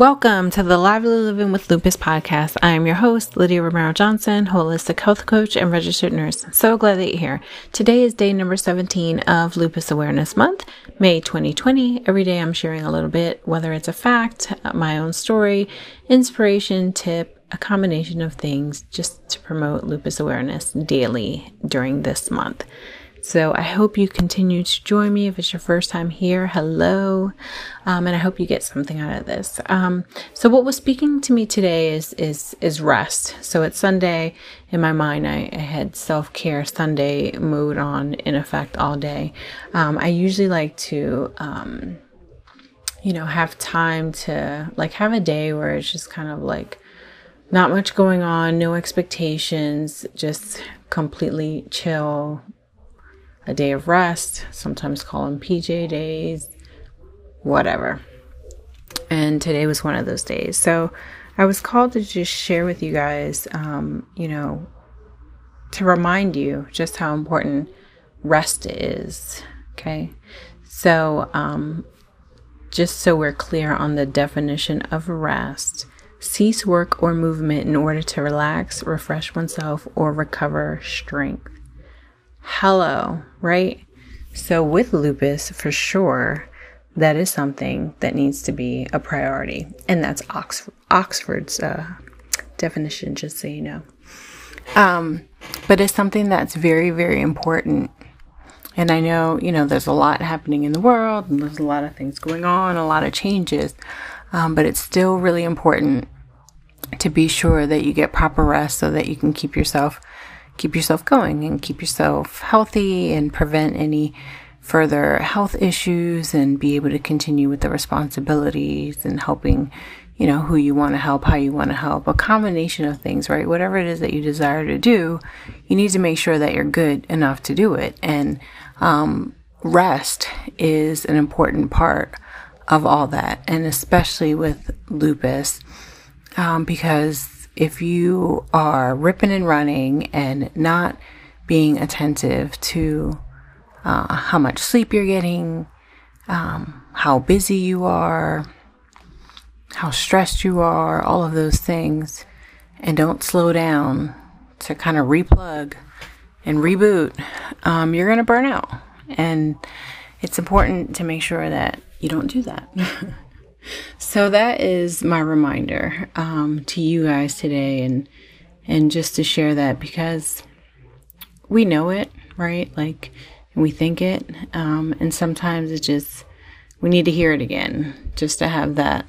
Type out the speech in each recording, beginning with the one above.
Welcome to the Lively Living with Lupus podcast. I am your host, Lydia Romero Johnson, holistic health coach and registered nurse. So glad that you're here. Today is day number 17 of Lupus Awareness Month, May 2020. Every day I'm sharing a little bit, whether it's a fact, my own story, inspiration, tip, a combination of things just to promote lupus awareness daily during this month. So I hope you continue to join me. If it's your first time here, hello, um, and I hope you get something out of this. Um, so what was speaking to me today is is is rest. So it's Sunday. In my mind, I, I had self care Sunday mood on in effect all day. Um, I usually like to. Um, you know, have time to like have a day where it's just kind of like not much going on, no expectations, just completely chill, a day of rest, sometimes call them PJ days, whatever. And today was one of those days. So I was called to just share with you guys, um, you know, to remind you just how important rest is. Okay. So, um, just so we're clear on the definition of rest, cease work or movement in order to relax, refresh oneself, or recover strength hello, right? So, with lupus, for sure, that is something that needs to be a priority. And that's Oxford, Oxford's uh, definition, just so you know. Um, but it's something that's very, very important. And I know, you know, there's a lot happening in the world, and there's a lot of things going on, a lot of changes. Um, but it's still really important to be sure that you get proper rest so that you can keep yourself keep yourself going and keep yourself healthy and prevent any further health issues and be able to continue with the responsibilities and helping you know who you want to help how you want to help a combination of things right? Whatever it is that you desire to do you need to make sure that you're good enough to do it. And um, rest is an important part of all that and especially with lupus um, because if you are ripping and running and not being attentive to uh, how much sleep you're getting, um, how busy you are, how stressed you are, all of those things, and don't slow down to kind of replug and reboot, um, you're going to burn out. And it's important to make sure that you don't do that. so that is my reminder um, to you guys today, and and just to share that because we know it, right? Like we think it, um, and sometimes it just we need to hear it again, just to have that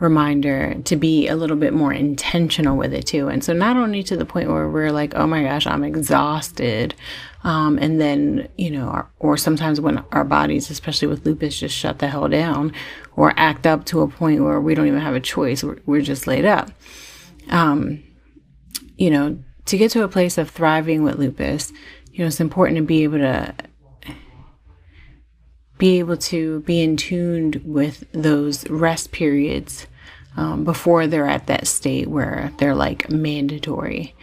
reminder to be a little bit more intentional with it too. And so not only to the point where we're like, oh my gosh, I'm exhausted. Um, and then, you know, our, or sometimes when our bodies, especially with lupus, just shut the hell down or act up to a point where we don't even have a choice. We're, we're just laid up. Um, you know, to get to a place of thriving with lupus, you know, it's important to be able to be able to be in tuned with those rest periods um, before they're at that state where they're like mandatory,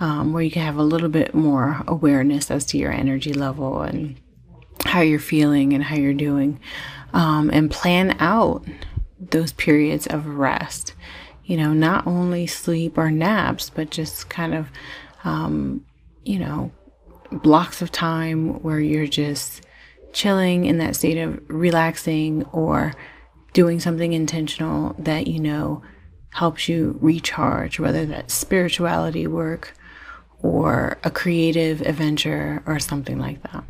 um, where you can have a little bit more awareness as to your energy level and how you're feeling and how you're doing, um, and plan out those periods of rest. You know, not only sleep or naps, but just kind of, um, you know, blocks of time where you're just chilling in that state of relaxing or doing something intentional that you know helps you recharge, whether that's spirituality work or a creative adventure or something like that.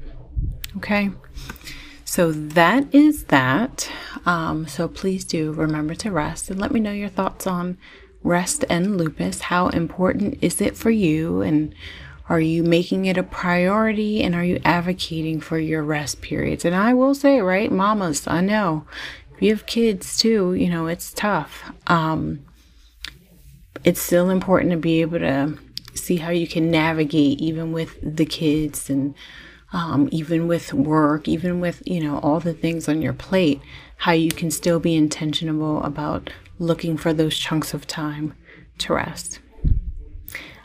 Okay. So that is that. Um, so please do remember to rest and let me know your thoughts on rest and lupus. How important is it for you? And are you making it a priority and are you advocating for your rest periods? And I will say, right, mamas, I know if you have kids too, you know, it's tough. Um, it's still important to be able to see how you can navigate even with the kids and um, even with work, even with, you know, all the things on your plate, how you can still be intentional about looking for those chunks of time to rest.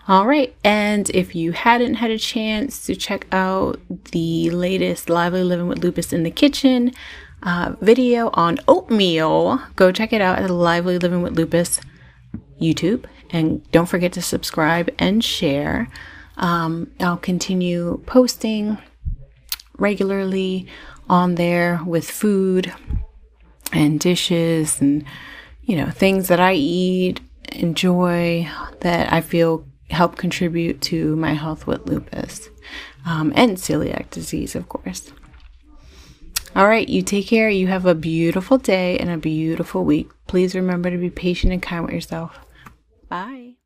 All right. And if you hadn't had a chance to check out the latest Lively Living with Lupus in the Kitchen, uh, video on oatmeal. Go check it out at Lively Living with Lupus YouTube. And don't forget to subscribe and share. Um, I'll continue posting regularly on there with food and dishes and, you know, things that I eat, enjoy, that I feel help contribute to my health with lupus um, and celiac disease, of course. All right, you take care. You have a beautiful day and a beautiful week. Please remember to be patient and kind with yourself. Bye.